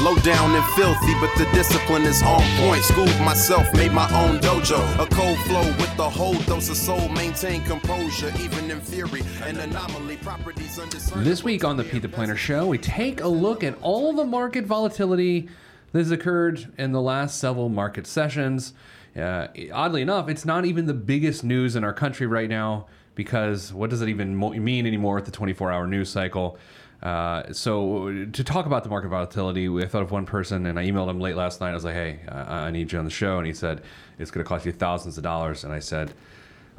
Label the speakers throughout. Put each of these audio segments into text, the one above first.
Speaker 1: Low down and filthy, but the discipline is on point. Schooled myself, made my own dojo. A cold flow with the whole dose of soul. Maintain composure, even in theory. An anomaly, properties undiscernible.
Speaker 2: This week on the Pete the Planner Show, we take a look at all the market volatility that has occurred in the last several market sessions. Uh, oddly enough, it's not even the biggest news in our country right now because what does it even mean anymore with the 24 hour news cycle? Uh, so to talk about the market volatility, I thought of one person, and I emailed him late last night. I was like, "Hey, I, I need you on the show," and he said, "It's going to cost you thousands of dollars." And I said,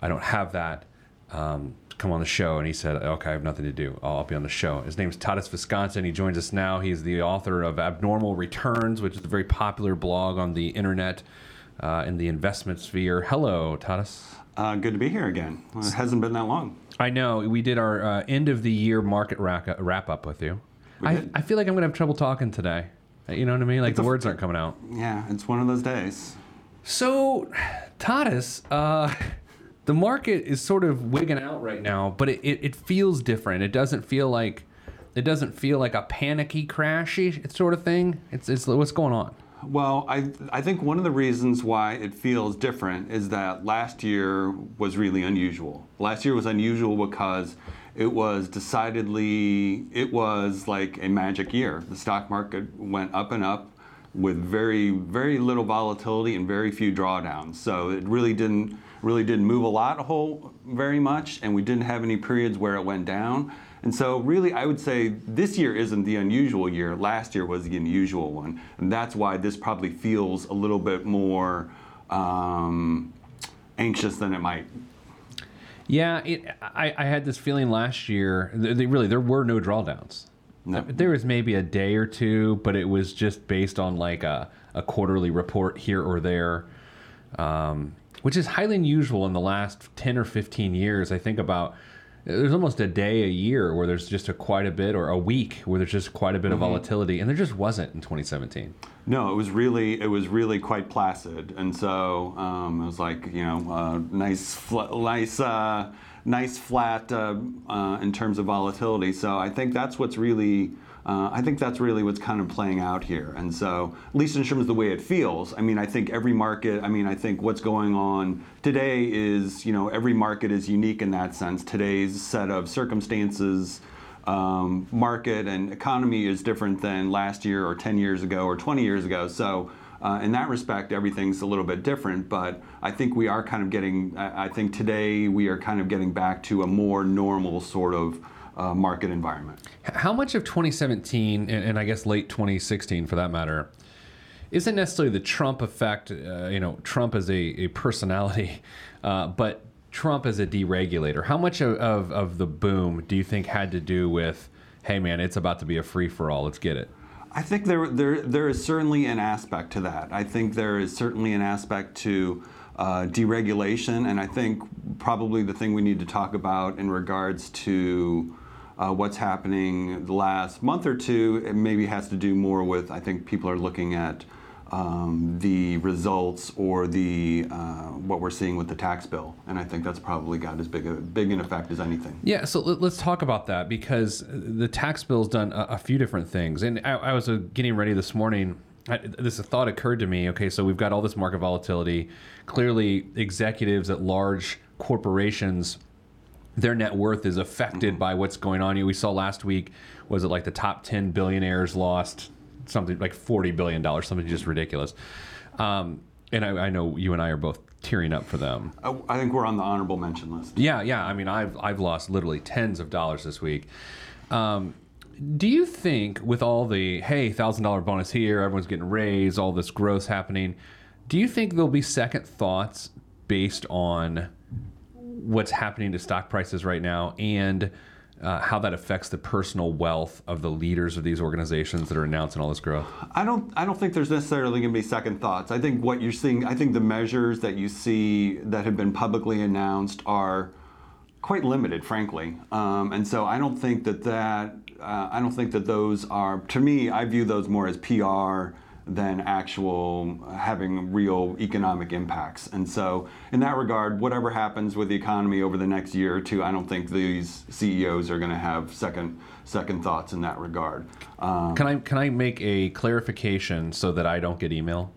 Speaker 2: "I don't have that. Um, come on the show." And he said, "Okay, I have nothing to do. I'll, I'll be on the show." His name is Tadas Viskanta. He joins us now. He's the author of Abnormal Returns, which is a very popular blog on the internet uh, in the investment sphere. Hello, Tadas.
Speaker 3: Uh, good to be here again. It hasn't been that long.
Speaker 2: I know we did our uh, end of the year market wrap, wrap up with you. I. I feel like I'm gonna have trouble talking today. You know what I mean? Like the
Speaker 3: a-
Speaker 2: words aren't coming out.
Speaker 3: Yeah, it's one of those days.
Speaker 2: So, Tadas, uh, the market is sort of wigging out right now, but it, it, it feels different. It doesn't feel like it doesn't feel like a panicky crashy sort of thing. It's, it's what's going on.
Speaker 3: Well, I I think one of the reasons why it feels different is that last year was really unusual. Last year was unusual because it was decidedly it was like a magic year. The stock market went up and up with very very little volatility and very few drawdowns. So it really didn't really didn't move a lot a whole very much and we didn't have any periods where it went down. And so, really, I would say this year isn't the unusual year. Last year was the unusual one. And that's why this probably feels a little bit more um, anxious than it might.
Speaker 2: Yeah, it, I, I had this feeling last year. th- th- really, there were no drawdowns.
Speaker 3: No.
Speaker 2: There was maybe a day or two, but it was just based on like a, a quarterly report here or there, um, which is highly unusual in the last 10 or 15 years. I think about there's almost a day a year where there's just a quite a bit, or a week where there's just quite a bit of volatility, and there just wasn't in 2017.
Speaker 3: No, it was really it was really quite placid, and so um, it was like you know uh, nice fl- nice uh, nice flat uh, uh, in terms of volatility. So I think that's what's really. Uh, I think that's really what's kind of playing out here, and so at least in terms of the way it feels. I mean, I think every market. I mean, I think what's going on today is, you know, every market is unique in that sense. Today's set of circumstances, um, market and economy is different than last year or 10 years ago or 20 years ago. So, uh, in that respect, everything's a little bit different. But I think we are kind of getting, I, I think today we are kind of getting back to a more normal sort of uh, market environment.
Speaker 2: How much of 2017 and, and I guess late 2016 for that matter isn't necessarily the Trump effect? Uh, you know, Trump as a, a personality, uh, but Trump as a deregulator. How much of, of, of the boom do you think had to do with, hey man, it's about to be a free for all, let's get it?
Speaker 3: I think there, there, there is certainly an aspect to that. I think there is certainly an aspect to uh, deregulation, and I think probably the thing we need to talk about in regards to uh, what's happening the last month or two, it maybe has to do more with I think people are looking at um, the results or the uh, what we're seeing with the tax bill, and I think that's probably got as big a big an effect as anything.
Speaker 2: Yeah, so let, us talk about that because the tax bill's done a, a few different things. And I, I was uh, getting ready this morning. I, this thought occurred to me. Okay, so we've got all this market volatility. Clearly, executives at large corporations, their net worth is affected by what's going on. You we saw last week was it like the top ten billionaires lost something like forty billion dollars, something just ridiculous. Um, and I, I know you and I are both tearing up for them.
Speaker 3: I, I think we're on the honorable mention list.
Speaker 2: Yeah, yeah. I mean, I've I've lost literally tens of dollars this week. Um, do you think with all the hey thousand dollar bonus here, everyone's getting raised, all this growth happening, do you think there'll be second thoughts based on what's happening to stock prices right now and uh, how that affects the personal wealth of the leaders of these organizations that are announcing all this growth?
Speaker 3: I don't. I don't think there's necessarily going to be second thoughts. I think what you're seeing. I think the measures that you see that have been publicly announced are quite limited, frankly. Um, and so I don't think that that. Uh, I don't think that those are. To me, I view those more as PR than actual having real economic impacts. And so, in that regard, whatever happens with the economy over the next year or two, I don't think these CEOs are going to have second second thoughts in that regard. Um,
Speaker 2: Can I can I make a clarification so that I don't get email?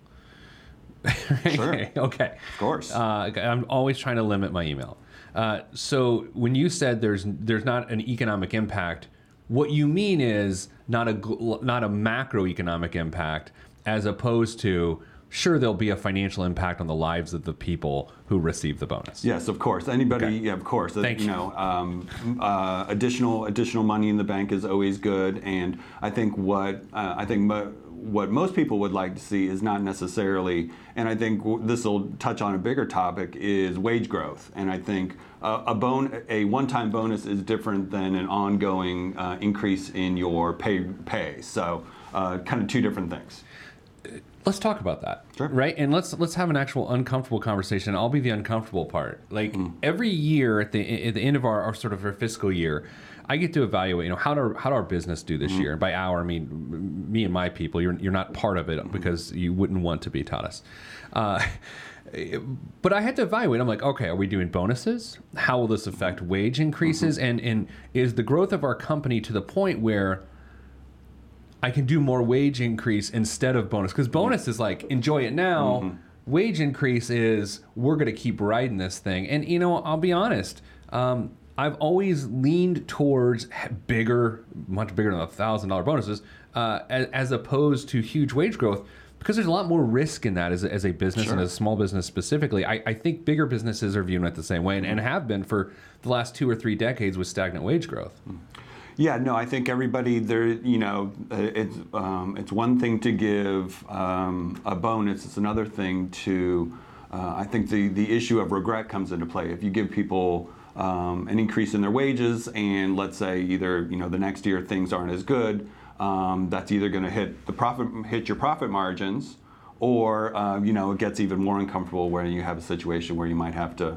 Speaker 3: Sure.
Speaker 2: okay.
Speaker 3: Of course.
Speaker 2: Uh, I'm always trying to limit my email. Uh, so when you said there's there's not an economic impact, what you mean is not a not a macroeconomic impact, as opposed to sure there'll be a financial impact on the lives of the people who receive the bonus.
Speaker 3: Yes, of course. Anybody,
Speaker 2: Okay.
Speaker 3: yeah, of course.
Speaker 2: Thank
Speaker 3: you
Speaker 2: you.
Speaker 3: know, um, uh, additional additional money in the bank is always good, and I think what uh, I think mo- what most people would like to see is not necessarily, and I think this will touch on a bigger topic is wage growth, and I think. Uh, a bon- a one-time bonus is different than an ongoing uh, increase in your pay. Pay. So, uh, kind of two different things.
Speaker 2: Let's talk about that.
Speaker 3: Sure.
Speaker 2: Right? And let's let's have an actual uncomfortable conversation. I'll be the uncomfortable part. Like
Speaker 3: Mm.
Speaker 2: every year at the at the end of our, our sort of our fiscal year, I get to evaluate, you know, how do how do our business do
Speaker 3: Mm-hmm.
Speaker 2: this year? And by our I mean me and my people. You're you're not part of it
Speaker 3: Mm-hmm.
Speaker 2: because you wouldn't want to be Tadas. Uh, but I had to evaluate. I'm like, okay, are we doing bonuses? How will this affect wage increases?
Speaker 3: Mm-hmm.
Speaker 2: And and is the growth of our company to the point where I can do more wage increase instead of bonus because bonus is like enjoy it now. Wage increase is we're going to keep riding this thing. And you know, I'll be honest. Um, I've always leaned towards bigger, much bigger than a thousand dollar bonuses, uh, as, as opposed to huge wage growth, because there's a lot more risk in that as a, as a business and as a small business specifically. I, I think bigger businesses are viewing it the same way and, and have been for the last two or three decades with stagnant wage growth.
Speaker 3: Yeah, no, I think everybody there. You know, uh, it's um, it's one thing to give um, a bonus. It's another thing to. Uh, I think the the issue of regret comes into play. If you give people um, an increase in their wages, and let's say either you know the next year things aren't as good, um, that's either going to hit the profit hit your profit margins, or uh, you know it gets even more uncomfortable where you have a situation where you might have to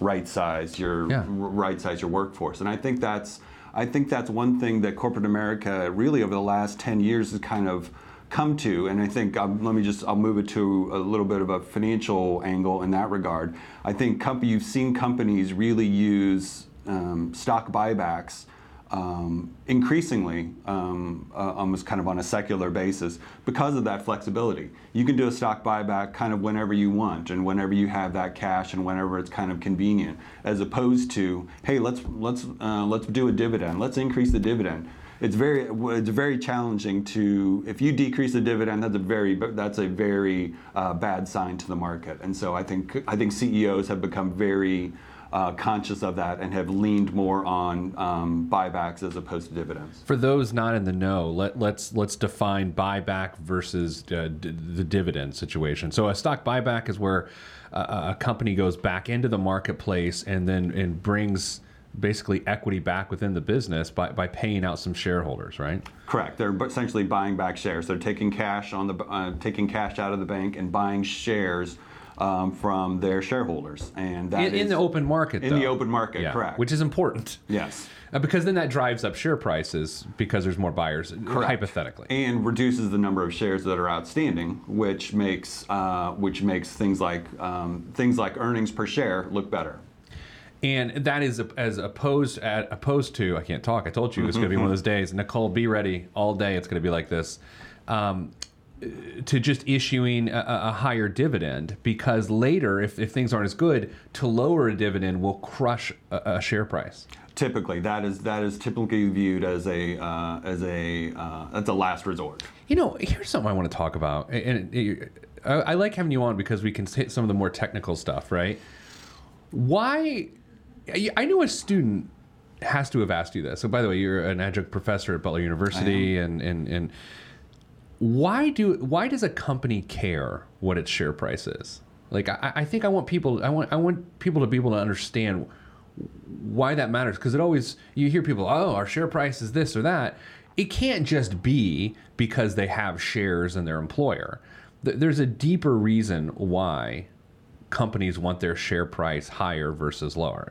Speaker 3: right size your
Speaker 2: Yeah.
Speaker 3: right size your workforce. And I think that's I think that's one thing that corporate America really over the last 10 years has kind of come to. And I think um, let me just I'll move it to a little bit of a financial angle in that regard. I think comp- you've seen companies really use um, stock buybacks um, increasingly, um, uh, almost kind of on a secular basis, because of that flexibility. You can do a stock buyback kind of whenever you want and whenever you have that cash and whenever it's kind of convenient, as opposed to, hey, let's let's uh, let's do a dividend, let's increase the dividend. It's very it's very challenging to if you decrease the dividend, that's a very that's a very uh, bad sign to the market. And so I think I think CEOs have become very uh, conscious of that and have leaned more on um, buybacks as opposed to dividends.
Speaker 2: For those not in the know, let, let's let's define buyback versus uh, d- the dividend situation. So a stock buyback is where uh, a company goes back into the marketplace and then and brings basically equity back within the business by, by paying out some shareholders, right?
Speaker 3: Correct. They're essentially buying back shares. They're taking cash on the uh, taking cash out of the bank and buying shares um, from their shareholders, and that
Speaker 2: In, in the open market,
Speaker 3: in the open market.
Speaker 2: Yeah,
Speaker 3: Correct.
Speaker 2: Which is important.
Speaker 3: yes.
Speaker 2: Uh, because then that drives up share prices because there's more buyers,
Speaker 3: Correct.
Speaker 2: hypothetically.
Speaker 3: and reduces the number of shares that are outstanding, which makes uh, which makes things like um, things like earnings per share look better.
Speaker 2: And that is as opposed at opposed to I can't talk. I told you it's going to be one of those days. Nicole, be ready all day. It's going to be like this. Um, to just issuing a, a higher dividend because later, if, if things aren't as good, to lower a dividend will crush a, a share price.
Speaker 3: Typically, that is that is typically viewed as a uh, as a uh, as a last resort.
Speaker 2: You know, here's something I want to talk about, and it, I, I like having you on because we can hit some of the more technical stuff, right? Why? I I know a student has to have asked you this. So, by the way, you're an adjunct professor at Butler University, and and and why do why does a company care what its share price is? Like, I, I think I want people, I want I want people to be able to understand why that matters because it always you hear people oh our share price is this or that. It can't just be because they have shares in their employer. Th- there's a deeper reason why companies want their share price higher versus lower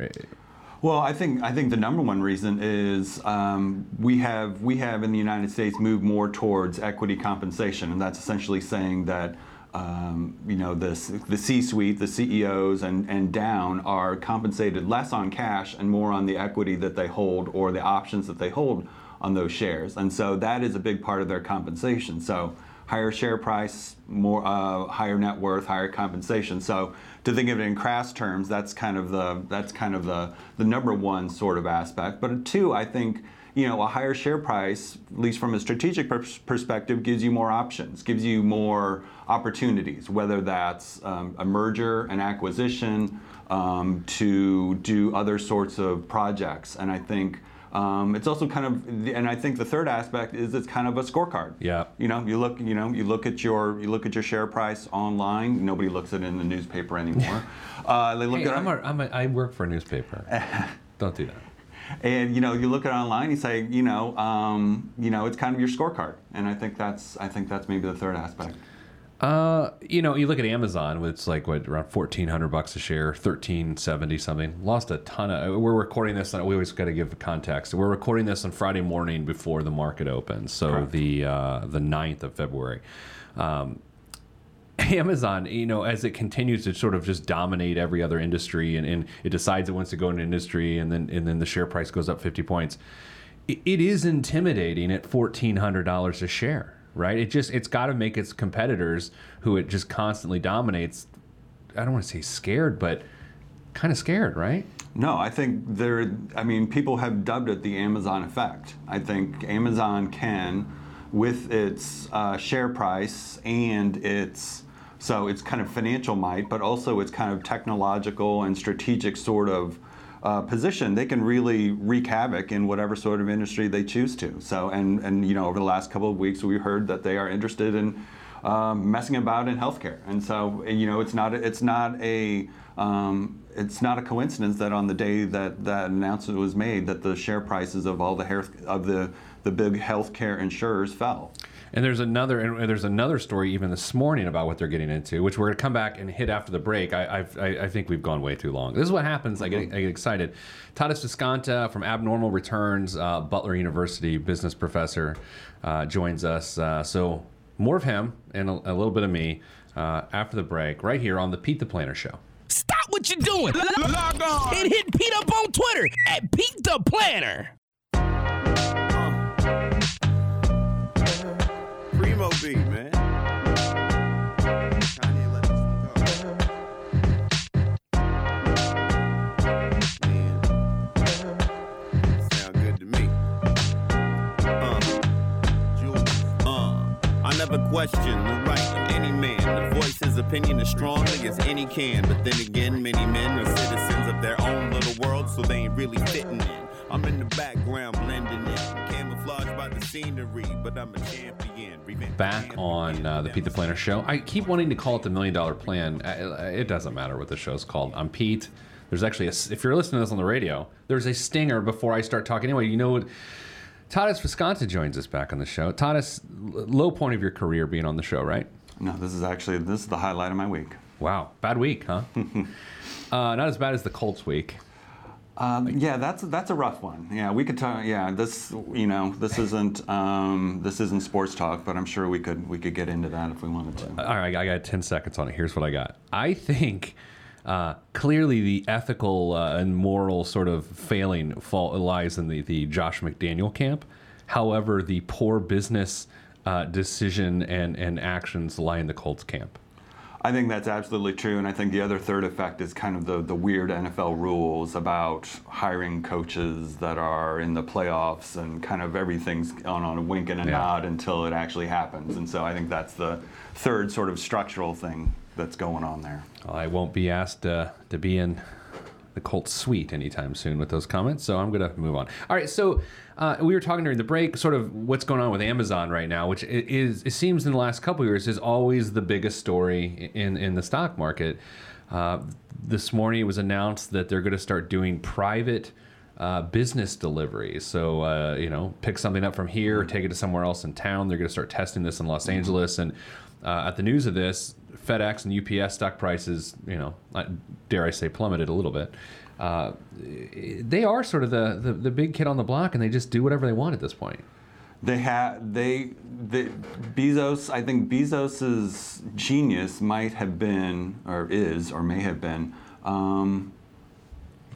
Speaker 3: Well, I think I think the number one reason is um, we have we have in the United States moved more towards equity compensation, and that's essentially saying that um, you know the the C-suite, the CEOs, and and down are compensated less on cash and more on the equity that they hold or the options that they hold on those shares, and so that is a big part of their compensation. So higher share price, more uh, higher net worth, higher compensation. So to think of it in crass terms, that's kind of the that's kind of the the number one sort of aspect. But two, I think you know a higher share price, at least from a strategic pers- perspective, gives you more options, gives you more opportunities, whether that's um, a merger, an acquisition, um, to do other sorts of projects. And I think um, it's also kind of, and I think the third aspect is it's kind of a scorecard.
Speaker 2: Yeah.
Speaker 3: You know, you look, you know, you look at your, you look at your share price online. Nobody looks at it in the newspaper anymore. uh, they look
Speaker 2: Hey,
Speaker 3: at
Speaker 2: I'm a, I'm a, I work for a newspaper. Don't do that.
Speaker 3: and you know, you look at it online. You say, you know, um, you know, it's kind of your scorecard. And I think that's, I think that's maybe the third aspect.
Speaker 2: Uh, you know, you look at Amazon, it's like what around fourteen hundred bucks a share, thirteen seventy something. Lost a ton of. We're recording this. On, we always got to give context. We're recording this on Friday morning before the market opens, so
Speaker 3: Correct.
Speaker 2: the uh, the 9th of February. Um, Amazon, you know, as it continues to sort of just dominate every other industry, and, and it decides it wants to go into industry, and then and then the share price goes up fifty points. It, it is intimidating at fourteen hundred dollars a share, right? It just it's got to make its competitors, who it just constantly dominates. I don't want to say scared, but kind of scared, right?
Speaker 3: No, I think there. I mean, people have dubbed it the Amazon effect. I think Amazon can, with its uh, share price and its so it's kind of financial might, but also its kind of technological and strategic sort of uh, position, they can really wreak havoc in whatever sort of industry they choose to. So, and and you know, over the last couple of weeks, we heard that they are interested in um, messing about in healthcare, and so you know, it's not it's not a um, it's not a coincidence that on the day that that announcement was made, that the share prices of all the health of the the big healthcare insurers fell.
Speaker 2: And there's another, and there's another story even this morning about what they're getting into, which we're going to come back and hit after the break. I, I've, I, I think we've gone way too long. This is what happens. I, get, I get excited. Tadas Viskanta from Abnormal Returns, uh, Butler University business professor, uh, joins us. Uh, so more of him and a, a little bit of me uh, after the break, right here on the Pete the Planner Show.
Speaker 4: Stop what you're doing. Log on and hit Pete up on Twitter at Pete the Planner.
Speaker 5: Never question the right of any man to voice his opinion as strongly as any can. But then again, many men are citizens of their own little world, so they ain't really fitting in. I'm in the background blending in, camouflaged by the scenery, but I'm a champion. Revenge
Speaker 2: Back on uh, the Pete the Planner Show. I keep wanting to call it the Million Dollar Plan. It doesn't matter what the show's called. I'm Pete. There's actually a, if you're listening to this on the radio, there's a stinger before I start talking. Anyway, you know what? Tadas Viskanta joins us back on the show. Tadas, low point of your career being on the show, right?
Speaker 3: No, this is actually this is the highlight of my week.
Speaker 2: Wow, bad week, huh? uh, not as bad as the Colts week.
Speaker 3: Um, yeah, that's that's a rough one. Yeah, we could talk. Yeah, this you know this isn't um, this isn't sports talk, but I'm sure we could we could get into that if we wanted to.
Speaker 2: All right, I got 10 seconds on it. Here's what I got. I think uh, clearly the ethical uh, and moral sort of failing fall, lies in the, the Josh McDaniel camp. However, the poor business uh, decision and, and actions lie in the Colts camp.
Speaker 3: I think that's absolutely true, and I think the other third effect is kind of the, the weird NFL rules about hiring coaches that are in the playoffs and kind of everything's on, on a wink and a
Speaker 2: Yeah.
Speaker 3: nod until it actually happens. And so I think that's the third sort of structural thing that's going on there.
Speaker 2: I won't be asked uh, to be in the Colts suite anytime soon with those comments, so I'm going to move on. All right, so uh, we were talking during the break, sort of what's going on with Amazon right now, which is it seems in the last couple years is always the biggest story in in the stock market. Uh, this morning it was announced that they're going to start doing private. Uh, business delivery. So, uh, you know, pick something up from here, take it to somewhere else in town. They're going to start testing this in Los Angeles. And uh, at the news of this, FedEx and UPS stock prices, you know, dare I say, plummeted a little bit. uh, they are sort of the, the the big kid on the block, and they just do whatever they want at this point.
Speaker 3: They have they the Bezos. I think Bezos's genius might have been, or is, or may have been, um,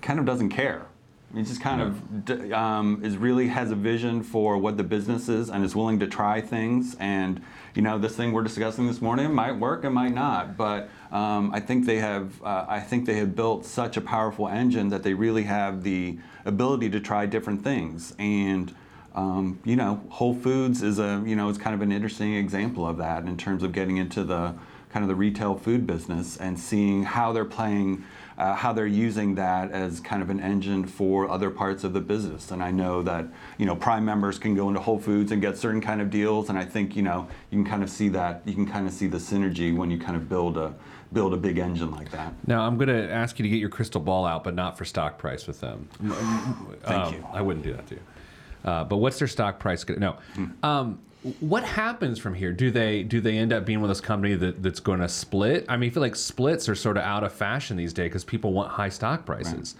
Speaker 3: kind of doesn't care. He just kind of um, is really has a vision for what the business is and is willing to try things. And you know, this thing we're discussing this morning might work, it might not. But um, I think they have uh, I think they have built such a powerful engine that they really have the ability to try different things. And um, you know, Whole Foods is a you know is kind of an interesting example of that in terms of getting into the kind of the retail food business and seeing how they're playing, uh, how they're using that as kind of an engine for other parts of the business. And I know that you know Prime members can go into Whole Foods and get certain kind of deals, and I think you know you can kind of see that you can kind of see the synergy when you kind of build a build a big engine like that.
Speaker 2: Now I'm going to ask you to get your crystal ball out, but not for stock price with them.
Speaker 3: Thank you.
Speaker 2: I wouldn't do that to you. Uh, but what's their stock price? Gonna, no.
Speaker 3: Hmm.
Speaker 2: Um, what happens from here? Do they do they end up being with this company that, that's going to split? I mean, I feel like splits are sort of out of fashion these days because people want high stock prices.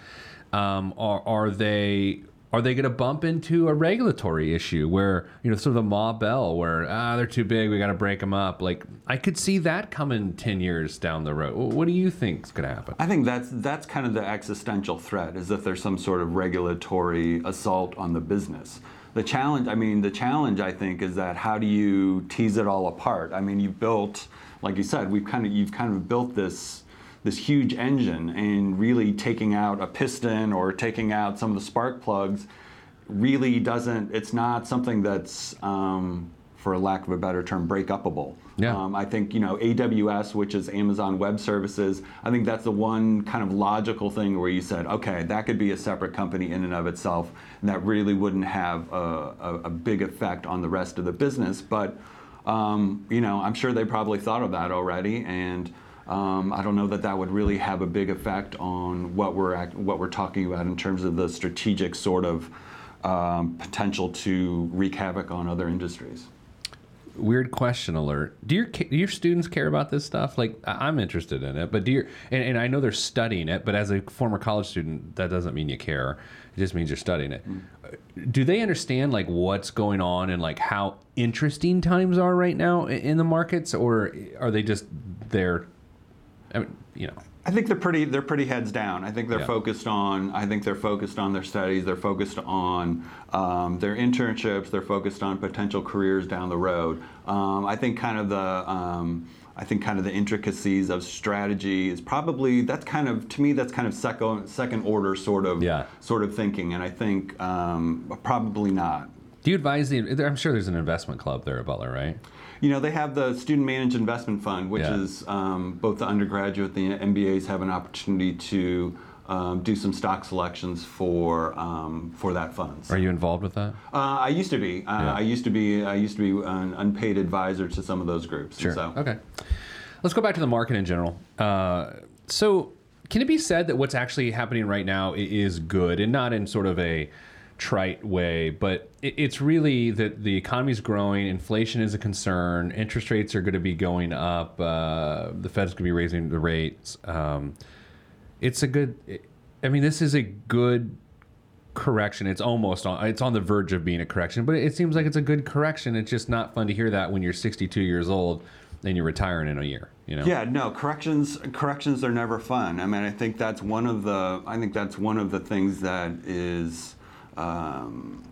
Speaker 2: Um, are are they are they going to bump into a regulatory issue where you know sort of the Ma Bell where ah they're too big we got to break them up? Like I could see that coming ten years down the road. What do you think is going to happen?
Speaker 3: I think that's that's kind of the existential threat is if there's some sort of regulatory assault on the business. The challenge, I mean, the challenge I think is that how do you tease it all apart? I mean, you've built, like you said, we've kind of you've kind of built this this huge engine and really taking out a piston or taking out some of the spark plugs really doesn't it's not something that's um, for lack of a better term break upable
Speaker 2: Yeah.
Speaker 3: um, i think you know aws which is amazon web services i think that's the one kind of logical thing where you said okay that could be a separate company in and of itself and that really wouldn't have a, a, a big effect on the rest of the business but um, you know i'm sure they probably thought of that already and um, I don't know that that would really have a big effect on what we're act- what we're talking about in terms of the strategic sort of um, potential to wreak havoc on other industries.
Speaker 2: Weird question alert. Do your do your students care about this stuff? Like I'm interested in it, but do your and, and I know they're studying it, but as a former college student, that doesn't mean you care. It just means you're studying it. Do they understand like what's going on and like how interesting times are right now i- in the markets, or are they just there? I mean, you know,
Speaker 3: I think they're pretty they're pretty heads down. I think they're
Speaker 2: Yeah.
Speaker 3: focused on I think they're focused on their studies. They're focused on um, their internships. They're focused on potential careers down the road. Um, I think kind of the um, I think kind of the intricacies of strategy is probably that's kind of to me that's kind of second second order sort of
Speaker 2: Yeah.
Speaker 3: sort of thinking. And I think um, probably not.
Speaker 2: do you advise the? I'm sure there's an investment club there at Butler, right?
Speaker 3: You know, they have the Student Managed Investment Fund, which
Speaker 2: Yeah.
Speaker 3: is um, both the undergraduate, the MBAs have an opportunity to um, do some stock selections for um, for that fund.
Speaker 2: Are you involved with that?
Speaker 3: Uh, I used to be. Uh,
Speaker 2: Yeah.
Speaker 3: I used to be. I used to be an unpaid advisor to some of those groups.
Speaker 2: Sure.
Speaker 3: So,
Speaker 2: Okay. Let's go back to the market in general. Uh, so, can it be said that what's actually happening right now is good and not in sort of a trite way, but it, it's really that the economy's growing, inflation is a concern, interest rates are going to be going up, uh, the Fed's going to be raising the rates. Um, it's a good. I mean, this is a good correction. It's almost on. It's on the verge of being a correction, but it seems like it's a good correction. It's just not fun to hear that when you're 62 years old and you're retiring in a year. You know.
Speaker 3: Yeah, no corrections. Corrections are never fun. I mean, I think that's one of the. I think that's one of the things that is. Um,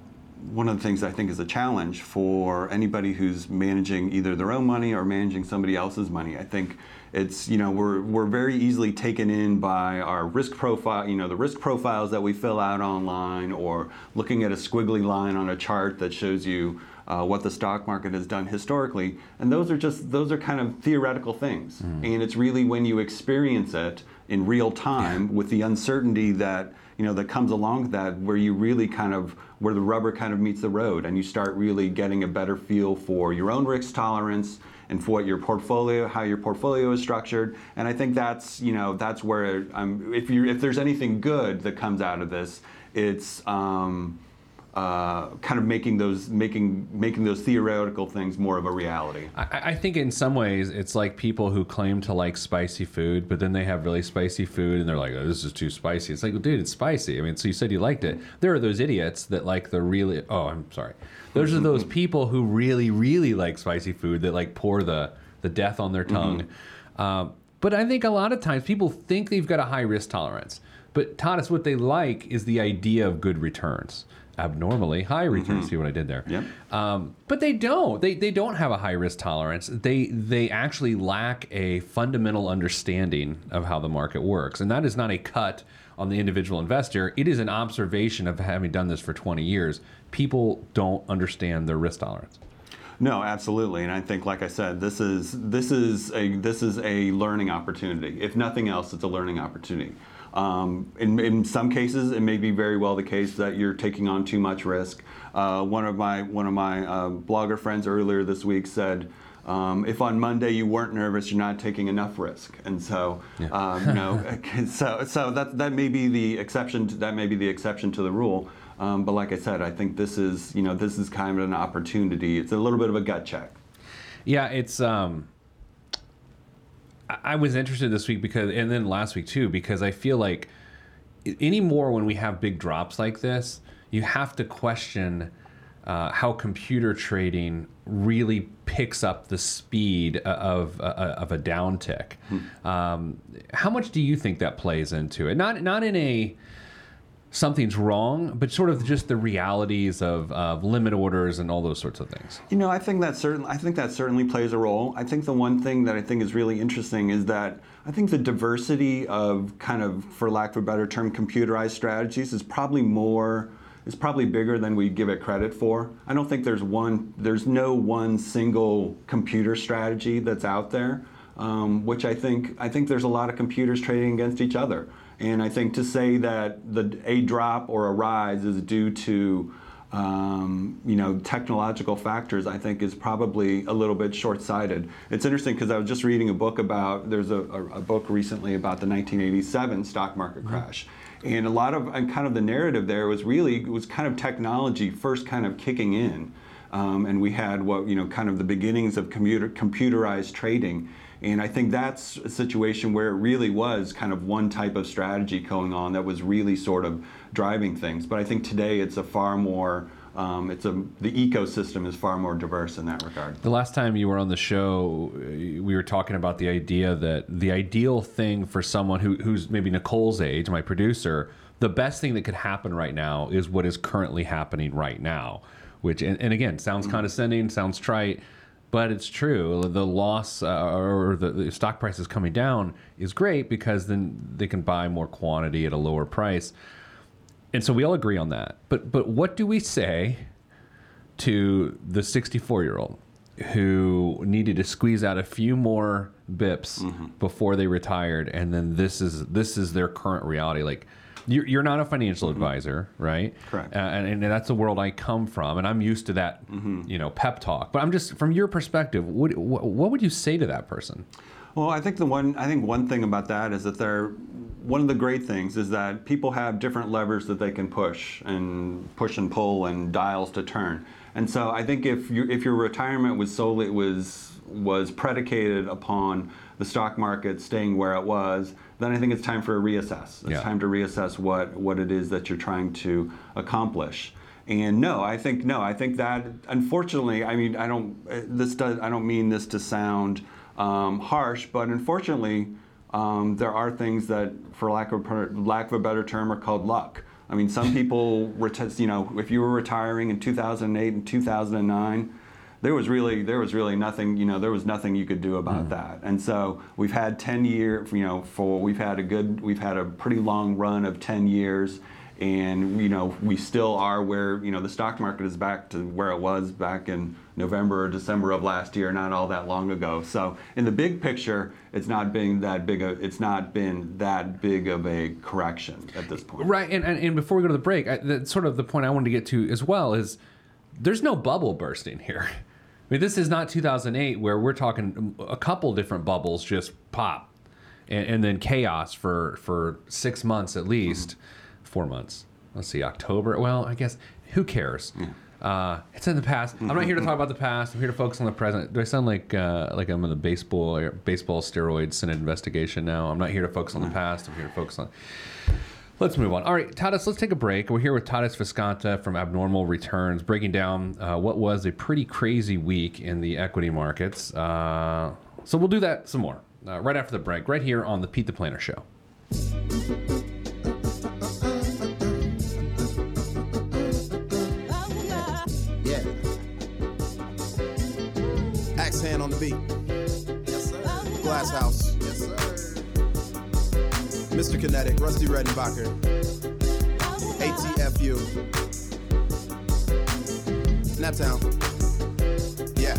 Speaker 3: one of the things I think is a challenge for anybody who's managing either their own money or managing somebody else's money. I think it's you know we're we're very easily taken in by our risk profile. You know the risk profiles that we fill out online, or looking at a squiggly line on a chart that shows you uh, what the stock market has done historically. And those are just those are kind of theoretical things. And it's really when you experience it in real time with the uncertainty that you know that comes along with that where you really kind of where the rubber kind of meets the road and you start really getting a better feel for your own risk tolerance and for what your portfolio how your portfolio is structured. And i think that's you know that's where um, if you if there's anything good that comes out of this it's um, uh, kind of making those making making those theoretical things more of a reality.
Speaker 2: I, I think in some ways it's like people who claim to like spicy food, but then they have really spicy food and they're like, oh, "This is too spicy." It's like, well, dude, it's spicy. I mean, so you said you liked it. There are those idiots that like the really. Oh, I'm sorry. Those are those people who really, really like spicy food that like pour the the death on their tongue. Um, but I think a lot of times people think they've got a high risk tolerance. But Tadas, what they like is the idea of good returns. Abnormally high returns. See what I did there?
Speaker 3: Yep.
Speaker 2: Um, but they don't. They, they don't have a high risk tolerance. They they actually lack a fundamental understanding of how the market works, and that is not a cut on the individual investor. It is an observation of having done this for 20 years. People don't understand their risk tolerance.
Speaker 3: No, absolutely, and I think, like I said, this is this is a this is a learning opportunity. If nothing else, it's a learning opportunity. Um, in, in some cases, it may be very well the case that you're taking on too much risk. Uh, one of my one of my uh, blogger friends earlier this week said. Um, if on Monday you weren't nervous, you're not taking enough risk, and so um, you know, so so that that may be the exception. To, that may be the exception to the rule. Um, but like I said, I think this is you know this is kind of an opportunity. It's a little bit of a gut check.
Speaker 2: Yeah, it's. Um, I was interested this week because, and then last week too, because I feel like anymore when we have big drops like this, you have to question uh, how computer trading really picks up the speed of, of, of a downtick. Um, how much do you think that plays into it? Not not in a something's wrong, but sort of just the realities of, of limit orders and all those sorts of things.
Speaker 3: You know, I think that certain I think that certainly plays a role. I think the one thing that I think is really interesting is that I think the diversity of kind of, for lack of a better term, computerized strategies is probably more is probably bigger than we give it credit for. I don't think there's one there's no one single computer strategy that's out there. Um, which I think I think there's a lot of computers trading against each other. And I think to say that the a drop or a rise is due to um, you know technological factors, I think is probably a little bit short-sighted. It's interesting because I was just reading a book about there's a, a, a book recently about the 1987 stock market crash. And a lot of and kind of the narrative there was really it was kind of technology first kind of kicking in. Um, and we had what you know kind of the beginnings of computer computerized trading and I think that's a situation where it really was kind of one type of strategy going on that was really sort of driving things. But I think today it's a far more um, it's a the ecosystem is far more diverse in that regard.
Speaker 2: The last time you were on the show, uh, we were talking about the idea that the ideal thing for someone who, who's maybe Nicole's age, my producer, the best thing that could happen right now is what is currently happening right now. Which, and, and again, sounds condescending, sounds trite, but it's true. The loss uh, or the, the stock prices coming down is great because then they can buy more quantity at a lower price. And so we all agree on that. But but what do we say to the 64 year old who needed to squeeze out a few more bips before they retired, and then this is this is their current reality? Like you're, you're not a financial advisor, right?
Speaker 3: Correct.
Speaker 2: Uh, and, and that's the world I come from, and I'm used to that, you know, pep talk. But I'm just from your perspective, what what, what would you say to that person?
Speaker 3: Well, I think the one I think one thing about that is that they're one of the great things is that people have different levers that they can push and push and pull and dials to turn. And so I think if you if your retirement was solely was was predicated upon the stock market staying where it was, then I think it's time for a reassess. It's
Speaker 2: Yeah.
Speaker 3: time to reassess what what it is that you're trying to accomplish. And no, I think no, I think that unfortunately, I mean, I don't this does I don't mean this to sound um, harsh, but unfortunately, um, there are things that, for lack of a, lack of a better term, are called luck. I mean, some people, you know, if you were retiring in 2008 and 2009, there was really there was really nothing you know there was nothing you could do about mm. that. And so we've had 10 year you know for we've had a good we've had a pretty long run of 10 years. And you know we still are where you know the stock market is back to where it was back in November or December of last year not all that long ago. So in the big picture it's not been that big a, it's not been that big of a correction at this point.
Speaker 2: Right, and, and, and before we go to the break, I, that's sort of the point I wanted to get to as well is there's no bubble bursting here. Mean, this is not 2008 where we're talking a couple different bubbles just pop, and, and then chaos for for six months at least, four months. Let's see, October. Well, I guess Who cares? Uh, it's in the past. I'm not here to talk about the past. I'm here to focus on the present. Do I sound like uh, like I'm in the baseball baseball steroid Senate investigation now? I'm not here to focus on the past. I'm here to focus on. Let's move on. All right, Tadas, let's take a break. We're here with Tadas Viskanta from Abnormal Returns, breaking down uh, what was a pretty crazy week in the equity markets. Uh, so we'll do that some more uh, right after the break, right here on the Pete the Planner Show.
Speaker 1: Yeah. Axe hand on the beat. Yes, sir. Glass House. Yes, sir. Mr. Kinetic, Rusty Redenbacher. ATFU. Naptown. Yeah.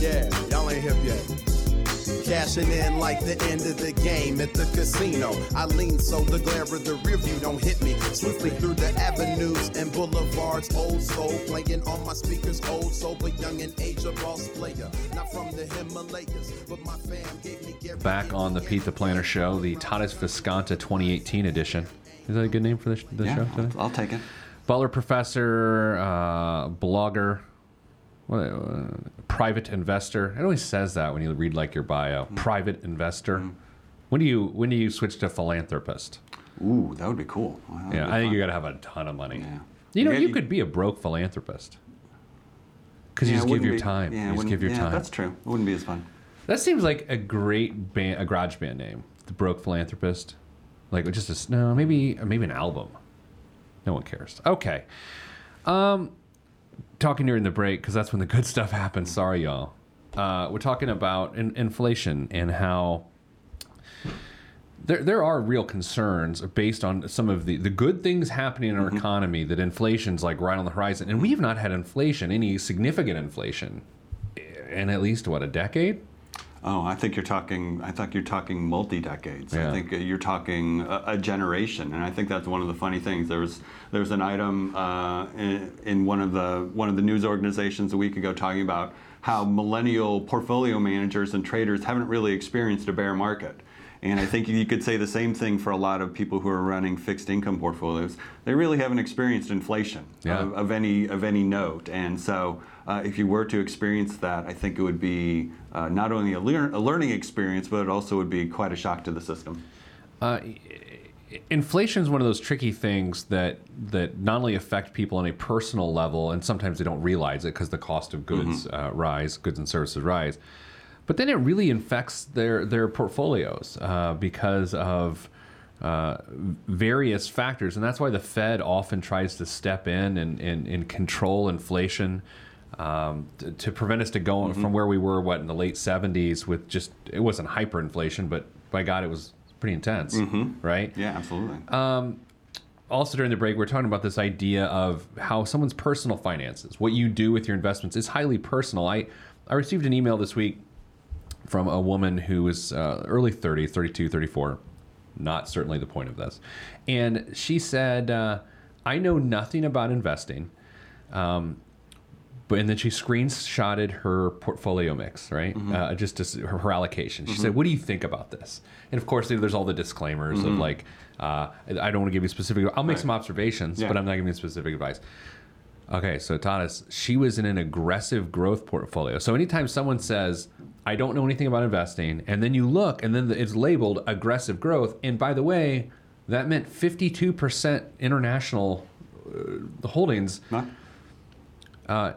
Speaker 1: Yeah, y'all ain't hip yet. Cashing in like the end of the game at the casino. I lean so the glare of the rear view don't hit me. Swiftly through the avenues and boulevards. Old soul playing on my speakers. Old soul, but young in age, a boss player. Not from the Himalayas, but my fam gave me Gary
Speaker 2: Back on the Pete the Planner Show, the Tadas Viskanta 2018 edition. Is that a good name for the, sh- the
Speaker 3: Yeah,
Speaker 2: show today?
Speaker 3: I'll, I'll take it.
Speaker 2: Butler professor, uh, blogger, what, uh, private investor. It always says that when you read like your bio.
Speaker 3: Mm.
Speaker 2: Private investor. When do you when do you switch to philanthropist?
Speaker 3: Ooh, that would be cool. That'd
Speaker 2: Yeah,
Speaker 3: be
Speaker 2: I think
Speaker 3: fun.
Speaker 2: you got to have a ton of money.
Speaker 3: Yeah.
Speaker 2: You know,
Speaker 3: Yeah,
Speaker 2: you
Speaker 3: you-
Speaker 2: could be a broke philanthropist because you just give your
Speaker 3: be-
Speaker 2: time.
Speaker 3: Yeah,
Speaker 2: you just give your
Speaker 3: yeah,
Speaker 2: time.
Speaker 3: That's true. It wouldn't be as fun.
Speaker 2: That seems like a great band, a garage band name. The Broke Philanthropist. Like just a no, maybe maybe an album. No one cares. Okay. Um, talking during the break because that's when the good stuff happens. Sorry, y'all. Uh, we're talking about in- inflation and how there, there are real concerns based on some of the, the good things happening in our economy that inflation's like right on the horizon. And we have not had inflation, any significant inflation, in at least, what, a decade?
Speaker 3: Oh, I think you're talking. I think you're talking multi decades.
Speaker 2: Yeah.
Speaker 3: I think you're talking a, a generation, and I think that's one of the funny things. There was there was an item uh, in, in one of the one of the news organizations a week ago talking about how millennial portfolio managers and traders haven't really experienced a bear market. And I think you could say the same thing for a lot of people who are running fixed income portfolios. They really haven't experienced inflation
Speaker 2: Yeah.
Speaker 3: of, of any of any note. And so, uh, if you were to experience that, I think it would be uh, not only a, lear- a learning experience, but it also would be quite a shock to the system.
Speaker 2: inflation is one of those tricky things that that not only affect people on a personal level, and sometimes they don't realize it because the cost of goods uh, rise, goods and services rise, but then it really infects their their portfolios uh, because of uh, various factors, and that's why the Fed often tries to step in and, and, and control inflation. Um, to, to prevent us to go from where we were, what in the late '70s, with just it wasn't hyperinflation, but by God, it was pretty intense, right?
Speaker 3: Yeah, absolutely.
Speaker 2: also during the break, we are talking about this idea of how someone's personal finances, what you do with your investments, is highly personal. I, I received an email this week from a woman who was uh, early 30s, 32, 34. Not certainly the point of this. And she said, uh, I know nothing about investing. Um, but and then she screenshotted her portfolio mix, right? Uh, just to, her, her allocation. She said, "What do you think about this?" And of course, there's all the disclaimers of like, uh, "I don't want to give you specific. I'll make some observations,
Speaker 3: Yeah.
Speaker 2: but I'm not giving you specific advice." Okay, so Tadas, she was in an aggressive growth portfolio. So anytime someone says, "I don't know anything about investing," and then you look, and then it's labeled aggressive growth, and by the way, that meant 52% international uh, holdings
Speaker 3: Huh?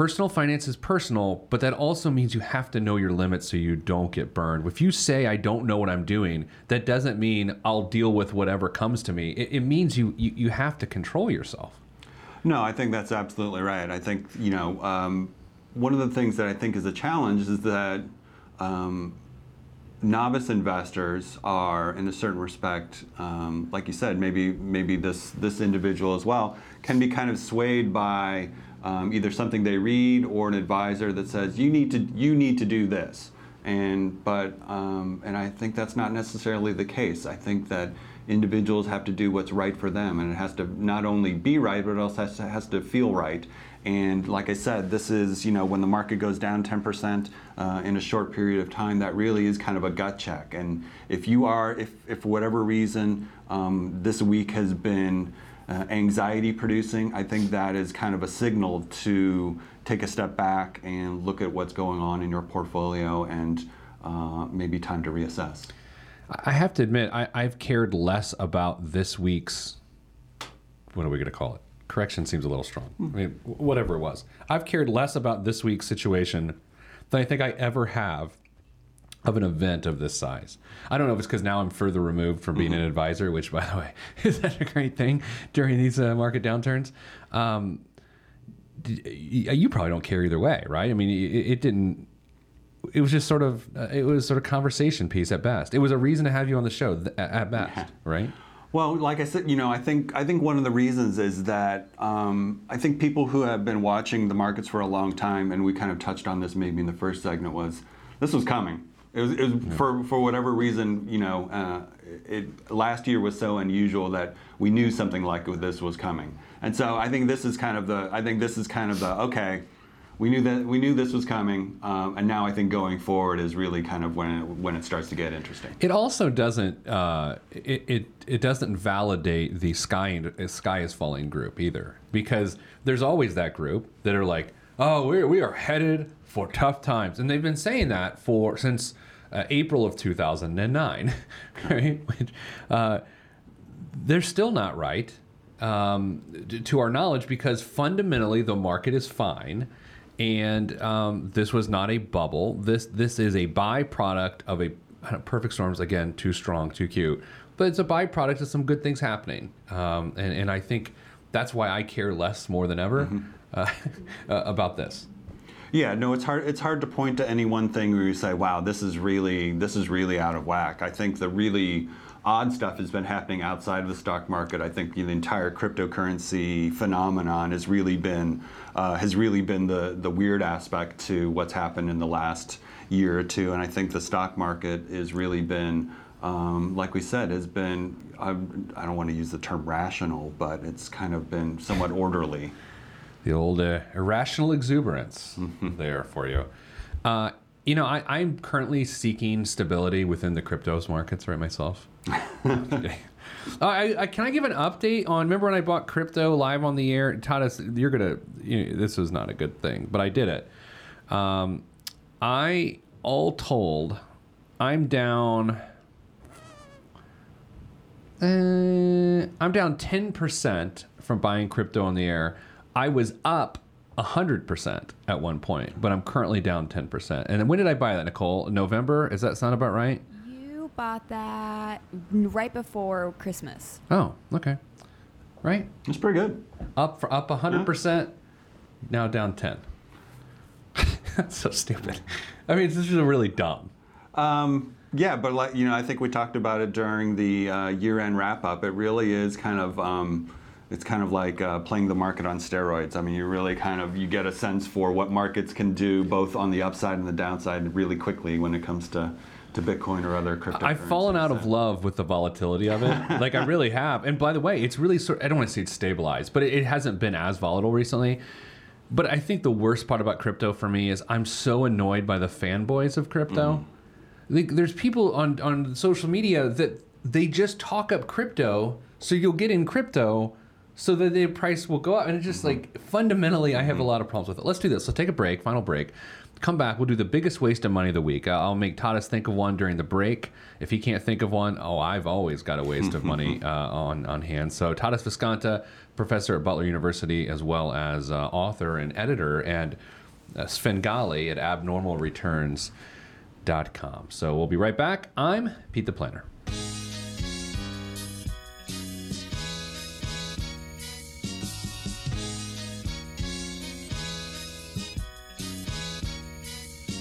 Speaker 2: Personal finance is personal, but that also means you have to know your limits so you don't get burned. If you say I don't know what I'm doing, that doesn't mean I'll deal with whatever comes to me. It, it means you, you you have to control yourself.
Speaker 3: No, I think that's absolutely right. I think you know um, one of the things that I think is a challenge is that um, novice investors are, in a certain respect, um, like you said, maybe maybe this this individual as well can be kind of swayed by um, either something they read or an advisor that says you need to you need to do this. And but um, and I think that's not necessarily the case. I think that individuals have to do what's right for them, and it has to not only be right, but it also has to, has to feel right. And like I said, this is you know when the market goes down 10% uh, in a short period of time, that really is kind of a gut check. And if you are, if, if for whatever reason um, this week has been uh, anxiety producing, I think that is kind of a signal to take a step back and look at what's going on in your portfolio and uh, maybe time to reassess.
Speaker 2: I have to admit, I, I've cared less about this week's. What are we going to call it? Correction seems a little strong. I mean, whatever it was, I've cared less about this week's situation than I think I ever have of an event of this size. I don't know if it's because now I'm further removed from being an advisor, which, by the way, is that a great thing during these uh, market downturns. Um, you probably don't care either way, right? I mean, it, it didn't it was just sort of uh, it was sort of conversation piece at best. It was a reason to have you on the show th- at at best, right?
Speaker 3: Well, like I said, you know, I think I think one of the reasons is that um, I think people who have been watching the markets for a long time, and we kind of touched on this maybe in the first segment, was this was coming. It was, it was for for whatever reason, you know, uh, it last year was so unusual that we knew something like this was coming, and so I think this is kind of the I think this is kind of the okay. We knew that we knew this was coming, um, and now I think going forward is really kind of when it, when it starts to get interesting.
Speaker 2: It also doesn't uh, it, it it doesn't validate the sky sky is falling group either because there's always that group that are like, oh, we we are headed for tough times, and they've been saying that for since uh, April of 2009, right? Which, uh, they're still not right um, to our knowledge because fundamentally the market is fine and um, this was not a bubble. This this is a byproduct of a perfect storms again too strong too cute. But it's a byproduct of some good things happening. Um, and, and i think that's why i care less more than ever uh, about this
Speaker 3: Yeah, no, it's hard. It's hard to point to any one thing where you say, "Wow, this is really this is really out of whack." I think the really odd stuff has been happening outside of the stock market. I think the entire cryptocurrency phenomenon has really been uh, has really been the the weird aspect to what's happened in the last year or two. And I think the stock market has really been. Um, like we said, has been, I, I don't want to use the term rational, but it's kind of been somewhat orderly.
Speaker 2: The old uh, irrational exuberance there for you. Uh, you know, I, I'm currently seeking stability within the cryptos markets right myself. Uh, I, I, can I give an update on? Remember when I bought crypto live on the air? Tadas, you're gonna. You know, this was not a good thing, but I did it. Um, I all told, I'm down. Uh, I'm down 10% from buying crypto on the air. I was up 100% at one point, but I'm currently down 10%. And then when did I buy that, Nicole? November? Is that sound about right?
Speaker 6: You bought that right before Christmas.
Speaker 2: Oh, okay. Right?
Speaker 3: It's pretty good.
Speaker 2: Up for up 100%, now down 10. That's so stupid. I mean, this is really dumb.
Speaker 3: Um, yeah, but like you know, I think we talked about it during the uh, year-end wrap-up. It really is kind of um, it's kind of like uh, playing the market on steroids. I mean, you really kind of you get a sense for what markets can do both on the upside and the downside really quickly when it comes to to Bitcoin or other crypto.
Speaker 2: I've fallen out of love with the volatility of it. like I really have. And by the way, it's really sort. I don't want to say it's stabilized, but it, it hasn't been as volatile recently. But I think the worst part about crypto for me is I'm so annoyed by the fanboys of crypto. Like, there's people on on social media that they just talk up crypto, so you'll get in crypto, so that the price will go up. And it's just like fundamentally, I have a lot of problems with it. Let's do this. Let's take a break, final break. Come back. We'll do the biggest waste of money of the week. I'll make Tadas think of one during the break. If he can't think of one, oh, I've always got a waste of money uh, on on hand. So Tadas Viskanta, professor at Butler University, as well as uh, author and editor, and uh, Svengali at abnormalreturns.com. So we'll be right back. I'm Pete the Planner.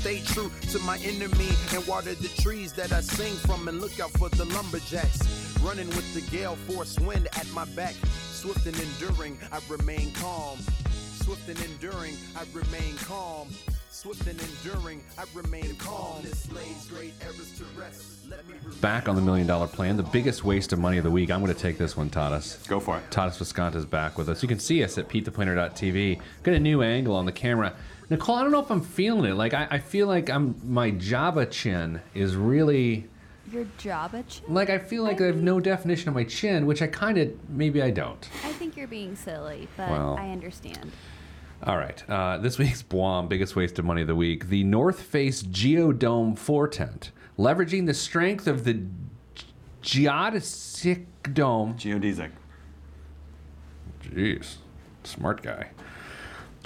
Speaker 1: Stay true to my enemy and water the trees that I sing from, and look out for the lumberjacks. Running with the gale force wind at my back, swift and enduring, I remain calm. Swift and enduring, I remain calm. Swift and enduring, I remain calm. This lays great errors to rest.
Speaker 2: Back on the million dollar plan, the biggest waste of money of the week. I'm going to take this one, Tadas.
Speaker 3: Go for it.
Speaker 2: Tadas Viskanta is back with us. You can see us at PeteThePlanner.tv. Got a new angle on the camera. Nicole, I don't know if I'm feeling it. Like I, I feel like I'm my Java chin is really
Speaker 6: Your Java chin?
Speaker 2: like I feel like I have no definition of my chin, which I kind of maybe I don't.
Speaker 6: I think you're being silly, but
Speaker 2: Well.
Speaker 6: I understand.
Speaker 2: All right. Uh, this week's Guam biggest waste of money of the week: the North Face Geodome Four Tent, leveraging the strength of the geodesic dome.
Speaker 3: Geodesic.
Speaker 2: Jeez, smart guy.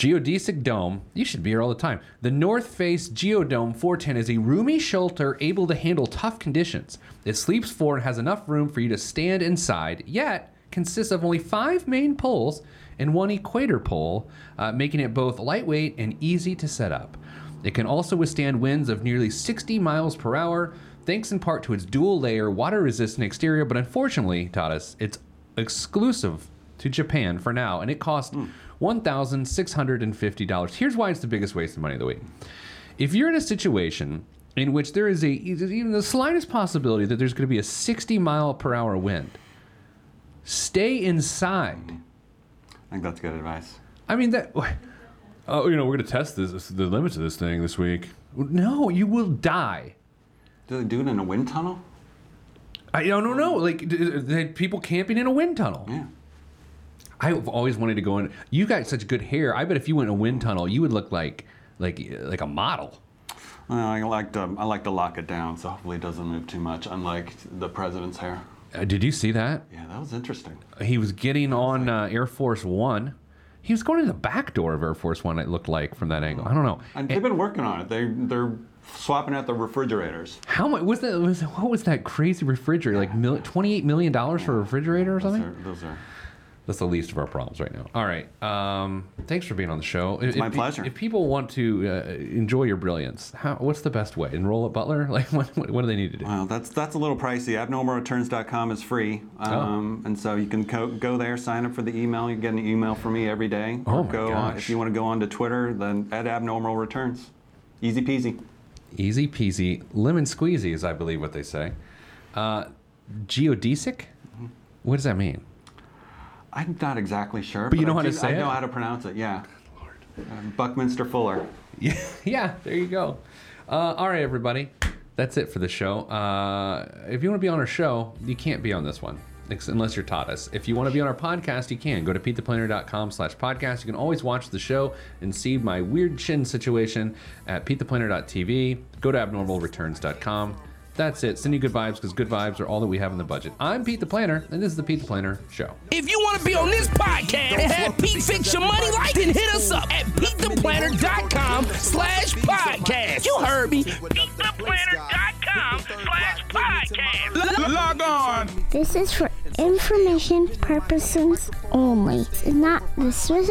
Speaker 2: Geodesic Dome, you should be here all the time. The North Face Geodome 410 is a roomy shelter able to handle tough conditions. It sleeps four and has enough room for you to stand inside, yet consists of only five main poles and one equator pole, uh, making it both lightweight and easy to set up. It can also withstand winds of nearly 60 miles per hour, thanks in part to its dual layer water resistant exterior, but unfortunately, Tadas, it's exclusive to Japan for now, and it cost $1,650. Here's why it's the biggest waste of money of the week. If you're in a situation in which there is a even the slightest possibility that there's going to be a 60 mile per hour wind, stay inside.
Speaker 3: I think that's good advice.
Speaker 2: I mean that. Oh, you know, we're going to test this, the limits of this thing this week. No, you will die.
Speaker 3: Do they do it in a wind tunnel?
Speaker 2: I don't know. Like d- d- d- people camping in a wind tunnel.
Speaker 3: Yeah.
Speaker 2: I've always wanted to go in. You got such good hair. I bet if you went in a wind tunnel, you would look like like like a model.
Speaker 3: Well, I like to I like to lock it down, so hopefully it doesn't move too much. Unlike the president's hair.
Speaker 2: Uh, did you see that?
Speaker 3: Yeah, that was interesting.
Speaker 2: He was getting on uh, Air Force One. He was going in the back door of Air Force One. It looked like from that angle. I don't know.
Speaker 3: And they've been working on it. They they're swapping out the refrigerators.
Speaker 2: How much was that? Was what was that crazy refrigerator? Like mil- twenty-eight million dollars for a refrigerator or
Speaker 3: Those
Speaker 2: something?
Speaker 3: are, those are
Speaker 2: That's the least of our problems right now. All right. Um, thanks for being on the show. It's
Speaker 3: my pleasure.
Speaker 2: If people want to uh, enjoy your brilliance, how, what's the best way? Enroll at Butler? Like, what, what, what do they need to do?
Speaker 3: Well, that's that's a little pricey. Abnormalreturns.com is free,
Speaker 2: Oh.
Speaker 3: um, and so you can co- go there, sign up for the email. You get an email from me every day.
Speaker 2: Oh
Speaker 3: Or
Speaker 2: my
Speaker 3: go on, if you want to go on to Twitter, then at Abnormal Returns. Easy peasy.
Speaker 2: Easy peasy, lemon squeezy is, I believe, what they say. Uh, geodesic? What does that mean?
Speaker 3: I'm not exactly sure,
Speaker 2: But you know
Speaker 3: I
Speaker 2: how to
Speaker 3: do-
Speaker 2: say
Speaker 3: I
Speaker 2: it?
Speaker 3: know how to pronounce it. Yeah. Uh, Buckminster Fuller.
Speaker 2: Yeah, yeah. There you go. Uh, all right, everybody. That's it for the show. Uh, if you want to be on our show, you can't be on this one unless you're Tadas. If you want to be on our podcast, you can. Go to PeteThePlanner.com slash podcast. You can always watch the show and see my weird chin situation at PeteThePlanner.tv. Go to AbnormalReturns.com. That's it. Send you good vibes because good vibes are all that we have in the budget. I'm Pete the Planner, and this is the Pete the Planner Show.
Speaker 4: If you want to be on this podcast and have Pete fix your money like, then hit us up at PeteThePlanner.com slash podcast. You heard me. PeteThePlanner.com slash podcast. Log on.
Speaker 7: This is for information purposes only. It's not the Swiss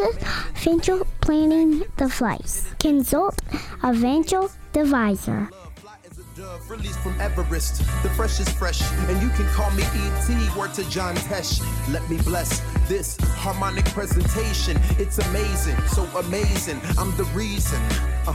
Speaker 7: financial planning device. Consult a financial advisor.
Speaker 1: Dove released from Everest. The fresh is fresh, and you can call me ET. Word to John Tesh. Let me bless this harmonic presentation. It's amazing, so amazing. I'm the reason. Uh,